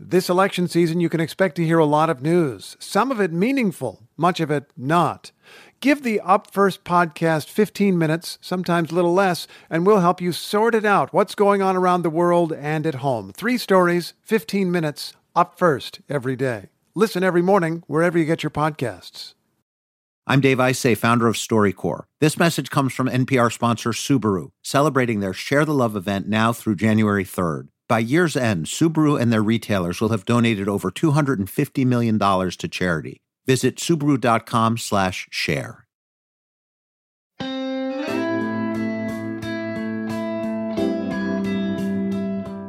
This election season, you can expect to hear a lot of news, some of it meaningful, much of it not. Give the Up First podcast 15 minutes, sometimes a little less, and we'll help you sort it out what's going on around the world and at home. Three stories, 15 minutes, Up First every day. Listen every morning wherever you get your podcasts. I'm Dave Isay, founder of StoryCorps. This message comes from NPR sponsor Subaru, celebrating their Share the Love event now through January 3rd. By year's end, Subaru and their retailers will have donated over $250 million to charity. Visit Subaru.com slash share.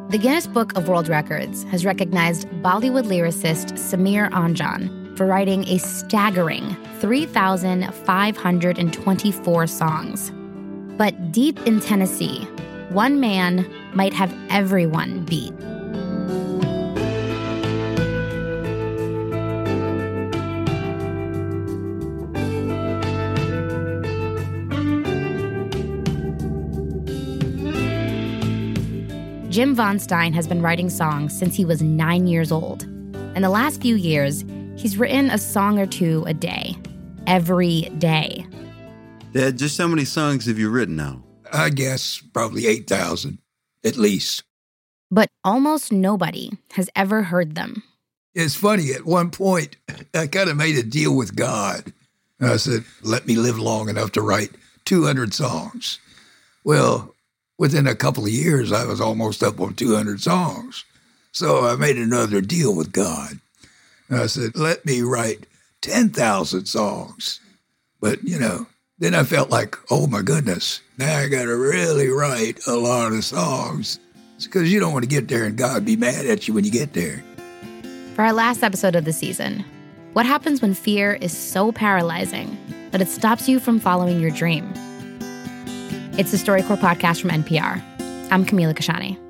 The Guinness Book of World Records has recognized Bollywood lyricist Sameer Anjan for writing a staggering 3,524 songs. But deep in Tennessee, one man might have everyone beat. Jim Von Stein has been writing songs since he was nine years old. In the last few years, he's written a song or two a day, every day. Dad, just how many songs have you written now? I guess probably 8,000 at least. But almost nobody has ever heard them. It's funny, at one point, I kind of made a deal with God. I said, let me live long enough to write 200 songs. Well, within a couple of years, I was almost up on 200 songs. So I made another deal with God. I said, let me write 10,000 songs. But, you know, then I felt like, oh my goodness, now I got to really write a lot of songs. It's because you don't want to get there and God be mad at you when you get there. For our last episode of the season, what happens when fear is so paralyzing that it stops you from following your dream? It's the StoryCorps podcast from NPR. I'm Camila Kashani.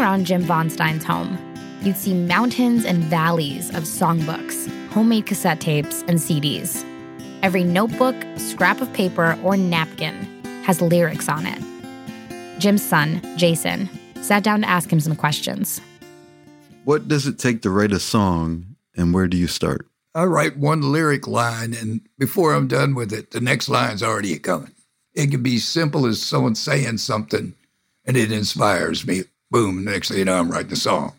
Around Jim Von Stein's home, you'd see mountains and valleys of songbooks, homemade cassette tapes, and CDs. Every notebook, scrap of paper, or napkin has lyrics on it. Jim's son, Jason, sat down to ask him some questions. What does it take to write a song, and where do you start? I write one lyric line, and before I'm done with it, the next line's already coming. It can be simple as someone saying something, and it inspires me boom, next thing you know, I'm writing a song.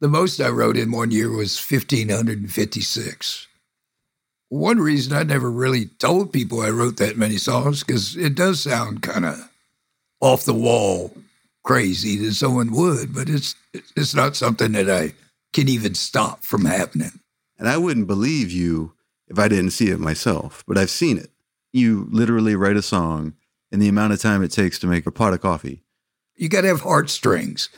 The most I wrote in one year was 1,556. One reason I never really told people I wrote that many songs, because it does sound kind of off the wall crazy that someone would, but it's it's not something that I can even stop from happening. And I wouldn't believe you if I didn't see it myself, but I've seen it. You literally write a song in the amount of time it takes to make a pot of coffee. You got to have heartstrings.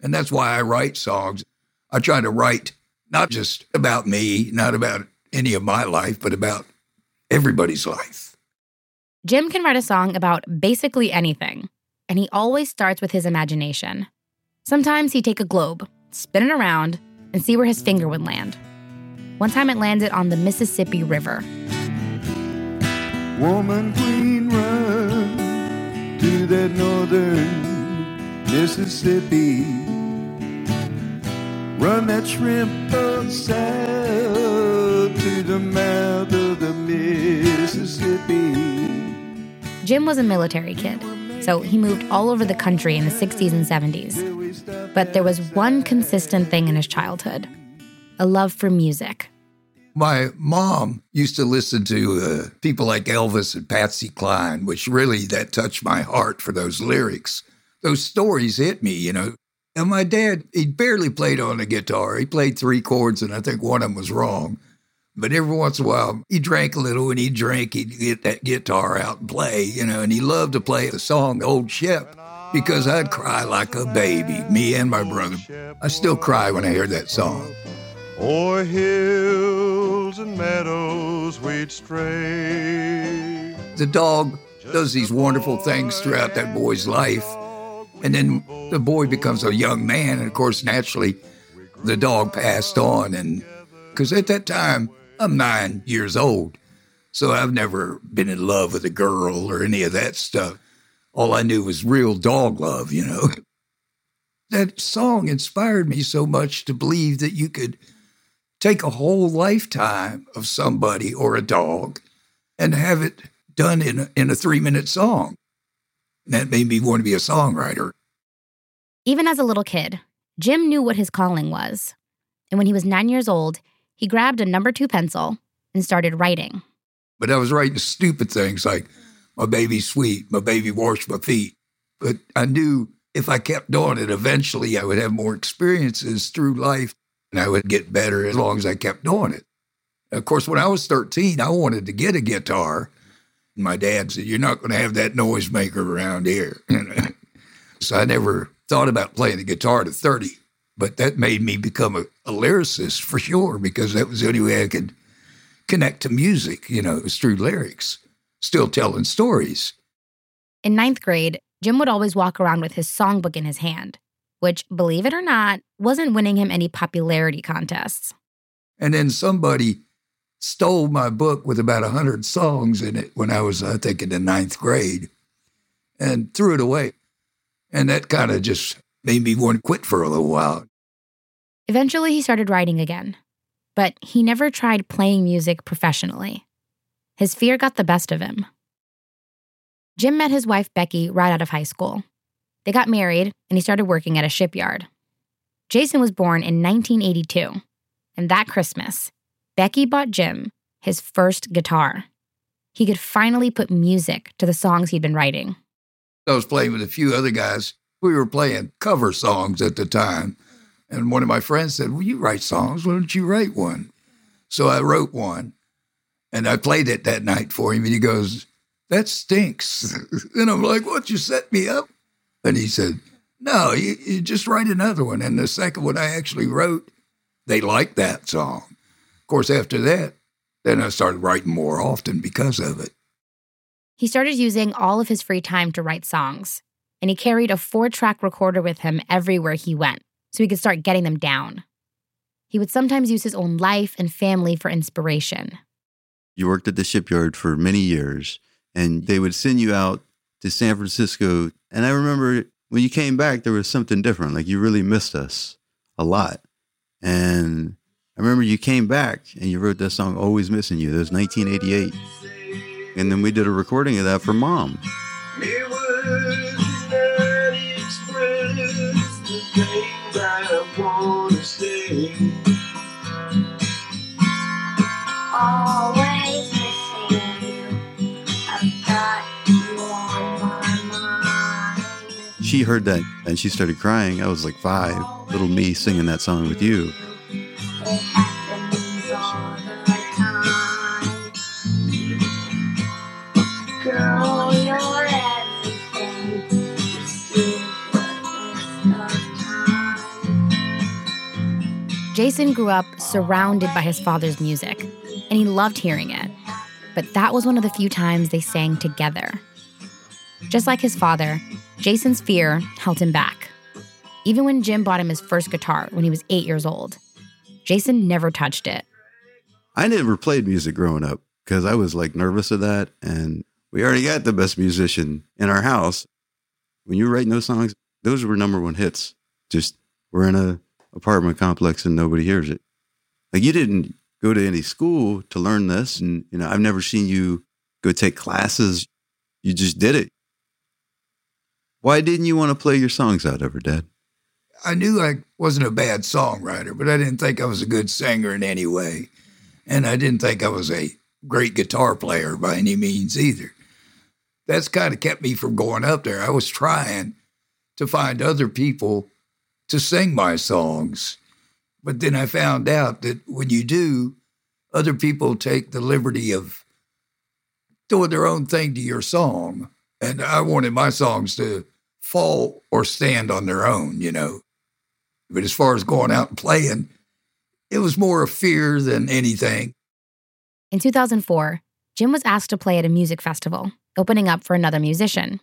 And that's why I write songs. I try to write not just about me, not about any of my life, but about everybody's life. Jim can write a song about basically anything, and he always starts with his imagination. Sometimes he'd take a globe, spin it around, and see where his finger would land. One time it landed on the Mississippi River. Woman Queen, run to that northern Mississippi. Run that shrimp boat south to the mouth of the Mississippi. Jim was a military kid, so he moved all over the country in the 60s and 70s. But there was one consistent thing in his childhood a love for music. My mom used to listen to uh, people like Elvis and Patsy Cline, which really that touched my heart for those lyrics those stories hit me, you know. And my dad, he barely played on the guitar. He played three chords, and I think one of them was wrong. But every once in a while, he drank a little, and he'd drink, he'd get that guitar out and play, you know. And he loved to play the song "Old Shep" because I'd cry like a baby, me and my brother. I still cry when I hear that song. O'er hills and meadows we'd stray. The dog does these wonderful things throughout that boy's life. And then the boy becomes a young man. And of course, naturally, the dog passed on. And because at that time, I'm nine years old. So I've never been in love with a girl or any of that stuff. All I knew was real dog love, you know. That song inspired me so much to believe that you could take a whole lifetime of somebody or a dog and have it done in a, in a three minute song. That made me want to be a songwriter. Even as a little kid, Jim knew what his calling was. And when he was nine years old, he grabbed a number two pencil and started writing. But I was writing stupid things like, my baby's sweet, my baby washed my feet. But I knew if I kept doing it, eventually I would have more experiences through life and I would get better as long as I kept doing it. Of course, when I was 13, I wanted to get a guitar. My dad said, You're not going to have that noisemaker around here. Uh, so I never thought about playing the guitar to 30. But that made me become a, a lyricist for sure, because that was the only way I could connect to music, you know, it was through lyrics, still telling stories. In ninth grade, Jim would always walk around with his songbook in his hand, which, believe it or not, wasn't winning him any popularity contests. And then somebody stole my book with about 100 songs in it when I was, I think, in the ninth grade and threw it away. And that kind of just made me want to quit for a little while. Eventually, he started writing again, but he never tried playing music professionally. His fear got the best of him. Jim met his wife Becky right out of high school. They got married, and he started working at a shipyard. Jason was born in 1982, and that Christmas, Becky bought Jim his first guitar. He could finally put music to the songs he'd been writing. I was playing with a few other guys. We were playing cover songs at the time. And one of my friends said, Well, you write songs. Why don't you write one? So I wrote one and I played it that night for him. And he goes, That stinks. and I'm like, What? You set me up? And he said, No, you, you just write another one. And the second one I actually wrote, they liked that song. Of course, after that, then I started writing more often because of it. He started using all of his free time to write songs, and he carried a four track recorder with him everywhere he went so he could start getting them down. He would sometimes use his own life and family for inspiration. You worked at the shipyard for many years, and they would send you out to San Francisco. And I remember when you came back, there was something different. Like you really missed us a lot. And I remember you came back and you wrote that song, Always Missing You. That was 1988. And then we did a recording of that for mom. Mere words cannot express the things I wanna say. Always missing you. I've got you on my mind. She heard that and she started crying. I was like five, little me singing that song with you. Jason grew up surrounded by his father's music, and he loved hearing it. But that was one of the few times they sang together. Just like his father, Jason's fear held him back. Even when Jim bought him his first guitar when he was eight years old, Jason never touched it. I never played music growing up because I was like nervous of that. And we already got the best musician in our house. When you were writing those songs, those were number one hits. Just we're in a apartment complex and nobody hears it. Like you didn't go to any school to learn this. And, you know, I've never seen you go take classes. You just did it. Why didn't you want to play your songs out ever, Dad? I knew I wasn't a bad songwriter, but I didn't think I was a good singer in any way. And I didn't think I was a great guitar player by any means either. That's kind of kept me from going up there. I was trying to find other people to sing my songs. But then I found out that when you do, other people take the liberty of doing their own thing to your song. And I wanted my songs to fall or stand on their own, you know. But as far as going out and playing, it was more a fear than anything. In 2004, Jim was asked to play at a music festival, opening up for another musician.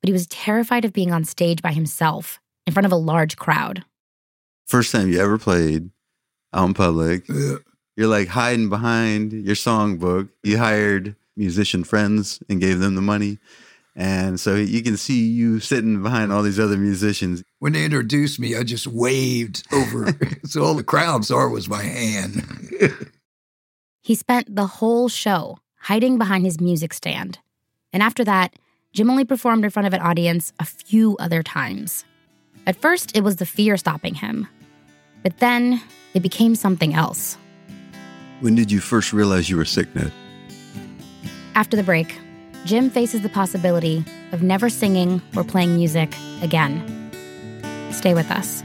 But he was terrified of being on stage by himself in front of a large crowd. First time you ever played out in public. Yeah. You're like hiding behind your songbook. You hired musician friends and gave them the money. And so you can see you sitting behind all these other musicians. When they introduced me, I just waved over. so all the crowd saw was my hand. He spent the whole show hiding behind his music stand. And after that, Jim only performed in front of an audience a few other times. At first, it was the fear stopping him. But then it became something else. When did you first realize you were sick, Ned? After the break, Jim faces the possibility of never singing or playing music again. Stay with us.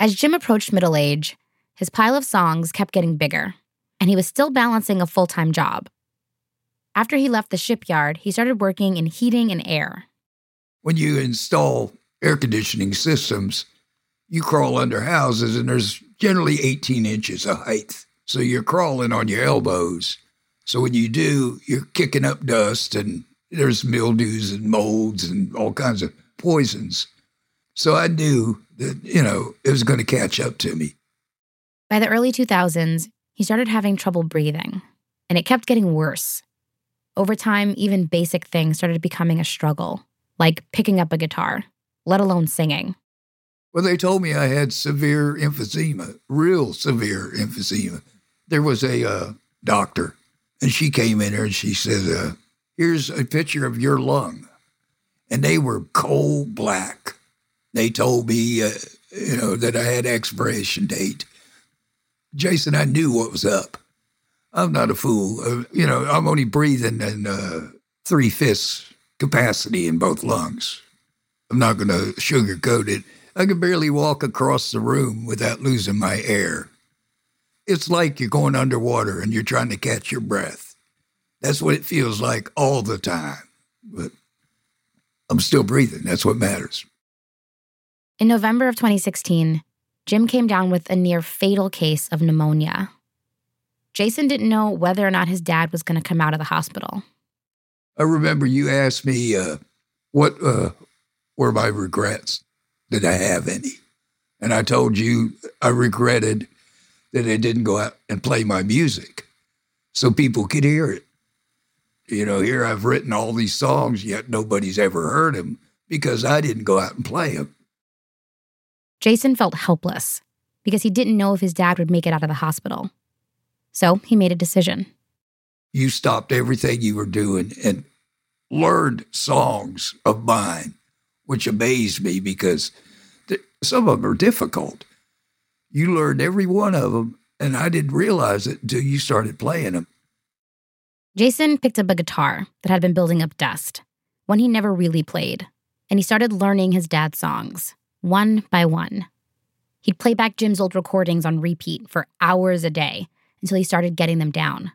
As Jim approached middle age, his pile of songs kept getting bigger, and he was still balancing a full time job. After he left the shipyard, he started working in heating and air. when you install air conditioning systems, you crawl under houses and there's generally 18 inches of height. So you're crawling on your elbows. So when you do, you're kicking up dust and there's mildews and molds and all kinds of poisons. So I knew that, you know, it was going to catch up to me. By the early 2000s, he started having trouble breathing, and it kept getting worse. Over time, even basic things started becoming a struggle, like picking up a guitar, let alone singing. Well, they told me I had severe emphysema, real severe emphysema. There was a uh, doctor, and she came in there and she said, uh, Here's a picture of your lung. And they were coal black. They told me, uh, you know, that I had expiration date. Jason, I knew what was up. I'm not a fool. Uh, you know, I'm only breathing in uh, three fifths capacity in both lungs. I'm not going to sugarcoat it. I can barely walk across the room without losing my air. It's like you're going underwater and you're trying to catch your breath. That's what it feels like all the time. But I'm still breathing. That's what matters. In November of 2016, Jim came down with a near fatal case of pneumonia. Jason didn't know whether or not his dad was going to come out of the hospital. I remember you asked me uh, what uh, were my regrets. Did I have any? And I told you I regretted that I didn't go out and play my music so people could hear it. You know, here I've written all these songs, yet nobody's ever heard them because I didn't go out and play them. Jason felt helpless because he didn't know if his dad would make it out of the hospital. So he made a decision. You stopped everything you were doing and learned songs of mine, which amazed me because th- some of them are difficult. You learned every one of them, and I didn't realize it until you started playing them. Jason picked up a guitar that had been building up dust, one he never really played, and he started learning his dad's songs, one by one. He'd play back Jim's old recordings on repeat for hours a day until he started getting them down.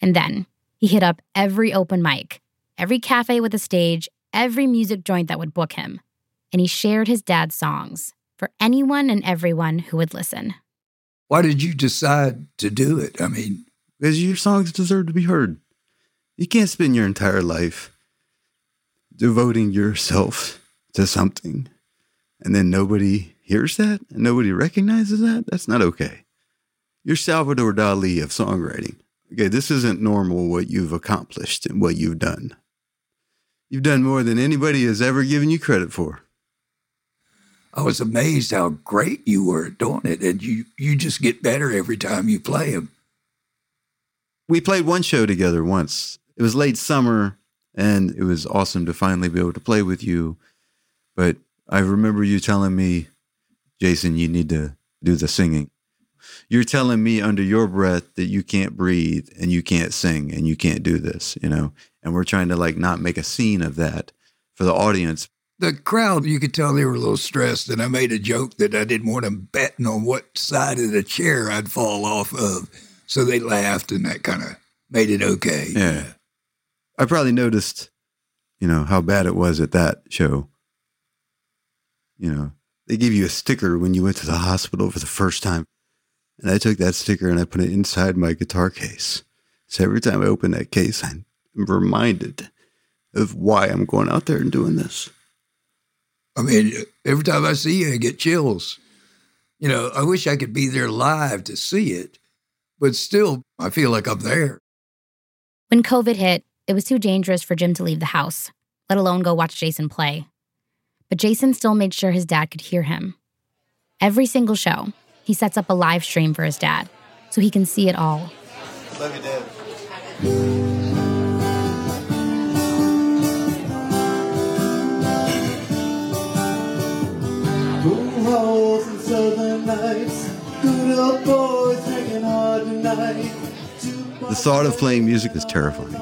And then he hit up every open mic, every cafe with a stage, every music joint that would book him, and he shared his dad's songs for anyone and everyone who would listen. Why did you decide to do it? I mean, Because your songs deserve to be heard. You can't spend your entire life devoting yourself to something and then nobody hears that and nobody recognizes that. That's not okay. You're Salvador Dali of songwriting. okay, this isn't normal what you've accomplished and what you've done. You've done more than anybody has ever given you credit for. I was amazed how great you were at doing it, and you you just get better every time you play them. We played one show together once. It was late summer, and it was awesome to finally be able to play with you. But I remember you telling me, Jason, you need to do the singing. You're telling me under your breath that you can't breathe and you can't sing and you can't do this, you know? And we're trying to like not make a scene of that for the audience. The crowd, you could tell they were a little stressed, and I made a joke that I didn't want them betting on what side of the chair I'd fall off of. So they laughed, and that kind of made it okay. Yeah. I probably noticed, you know, how bad it was at that show. You know, they gave you a sticker when you went to the hospital for the first time. And I took that sticker and I put it inside my guitar case. So every time I open that case, I'm reminded of why I'm going out there and doing this. I mean, every time I see you, I get chills. You know, I wish I could be there live to see it, but still, I feel like I'm there. When COVID hit, it was too dangerous for Jim to leave the house, let alone go watch Jason play. But Jason still made sure his dad could hear him. Every single show, he sets up a live stream for his dad so he can see it all. Love you, Dad. Pool halls and southern nights, good old boys drinking hard tonight. The thought of playing music is terrifying.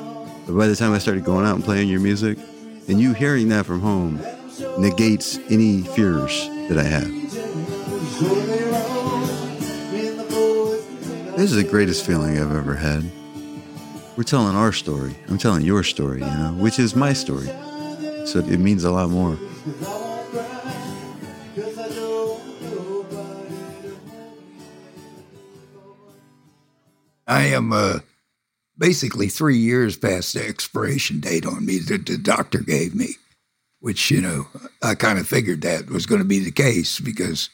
But by the time I started going out and playing your music, and you hearing that from home negates any fears that I have. This is the greatest feeling I've ever had. We're telling our story. I'm telling your story, you know, which is my story. So it means a lot more. I am uh, basically three years past the expiration date on me that the doctor gave me, which, you know, I kind of figured that was going to be the case because,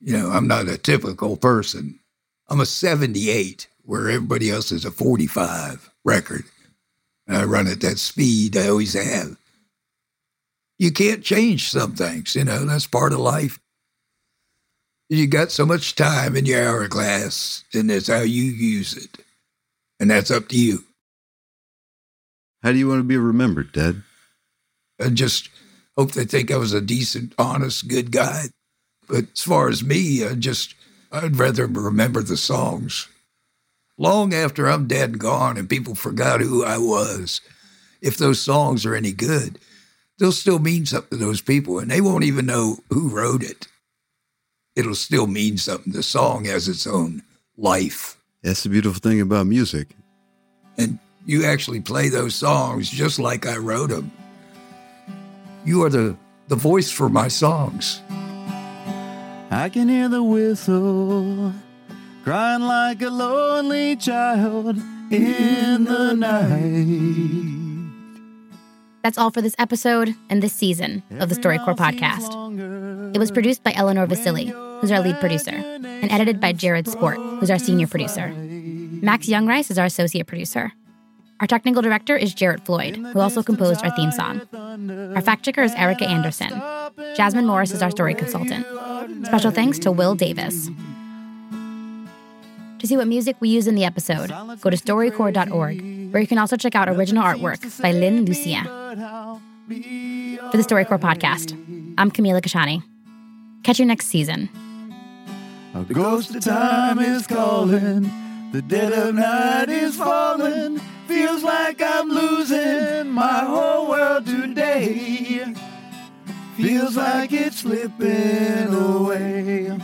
you know, I'm not a typical person. I'm a 78, where everybody else is a 45 record. And I run at that speed I always have. You can't change some things, you know, that's part of life. You got so much time in your hourglass, and that's how you use it. And that's up to you. How do you want to be remembered, Dad? I just hope they think I was a decent, honest, good guy. But as far as me, I just, I'd rather remember the songs. Long after I'm dead and gone and people forgot who I was, if those songs are any good, they'll still mean something to those people and they won't even know who wrote it. It'll still mean something. The song has its own life. That's the beautiful thing about music. And you actually play those songs just like I wrote them. You are the, the voice for my songs. I can hear the whistle crying like a lonely child in the night. That's all for this episode and this season of the StoryCorps podcast. It was produced by Eleanor Vassili, who's our lead producer, and edited by Jared Sport, who's our senior producer. Max Youngrice is our associate producer. Our technical director is Jarrett Floyd, who also composed our theme song. Our fact checker is Erica Anderson. Jasmine Morris is our story consultant. Special thanks to Will Davis. To see what music we use in the episode, go to storycorps.org, where you can also check out original artwork by Lynn Lucien. For the StoryCorps podcast, I'm Camila Kashani. Catch you next season. A ghost of time is calling. The dead of night is falling. Like it's slipping away.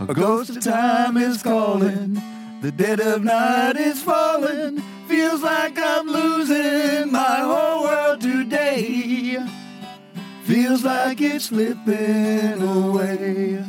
A ghost of time is calling. The dead of night is falling. Feels like I'm losing my whole world today. Feels like it's slipping away.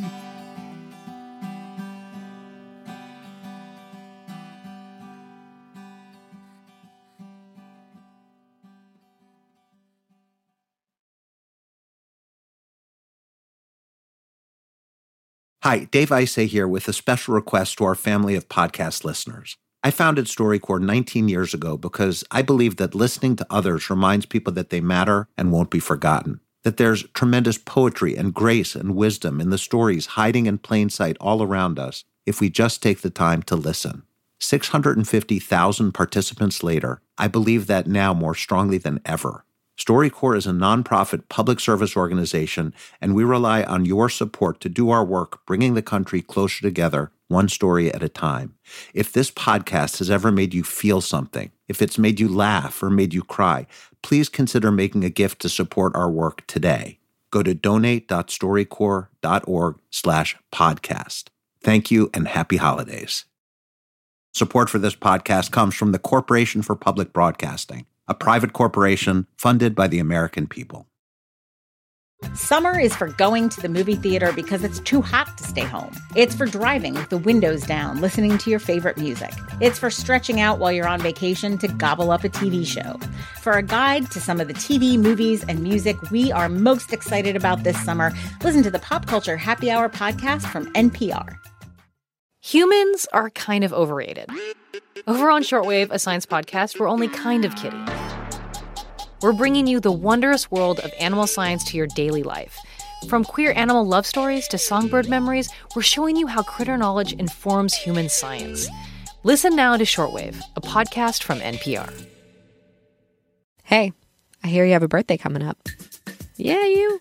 Hi, Dave Isay here with a special request to our family of podcast listeners. I founded StoryCorps 19 years ago because I believe that listening to others reminds people that they matter and won't be forgotten. That there's tremendous poetry and grace and wisdom in the stories hiding in plain sight all around us if we just take the time to listen. 650,000 participants later, I believe that now more strongly than ever. StoryCorps is a nonprofit public service organization, and we rely on your support to do our work bringing the country closer together, one story at a time. If this podcast has ever made you feel something, if it's made you laugh or made you cry, please consider making a gift to support our work today. Go to donate.storycorps.org slash podcast. Thank you and happy holidays. Support for this podcast comes from the Corporation for Public Broadcasting, a private corporation funded by the American people. Summer is for going to the movie theater because it's too hot to stay home. It's for driving with the windows down, listening to your favorite music. It's for stretching out while you're on vacation to gobble up a TV show. For a guide to some of the TV, movies, and music we are most excited about this summer, listen to the Pop Culture Happy Hour podcast from NPR. Humans are kind of overrated. Over on Shortwave, a science podcast, we're only kind of kidding. We're bringing you the wondrous world of animal science to your daily life. From queer animal love stories to songbird memories, we're showing you how critter knowledge informs human science. Listen now to Shortwave, a podcast from NPR. Hey, I hear you have a birthday coming up. Yeah, you.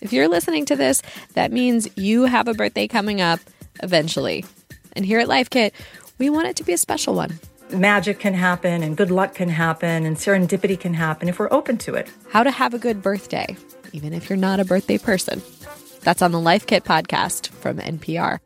If you're listening to this, that means you have a birthday coming up eventually. And here at Life Kit, we want it to be a special one. Magic can happen, and good luck can happen, and serendipity can happen if we're open to it. How to have a good birthday, even if you're not a birthday person. That's on the Life Kit podcast from NPR.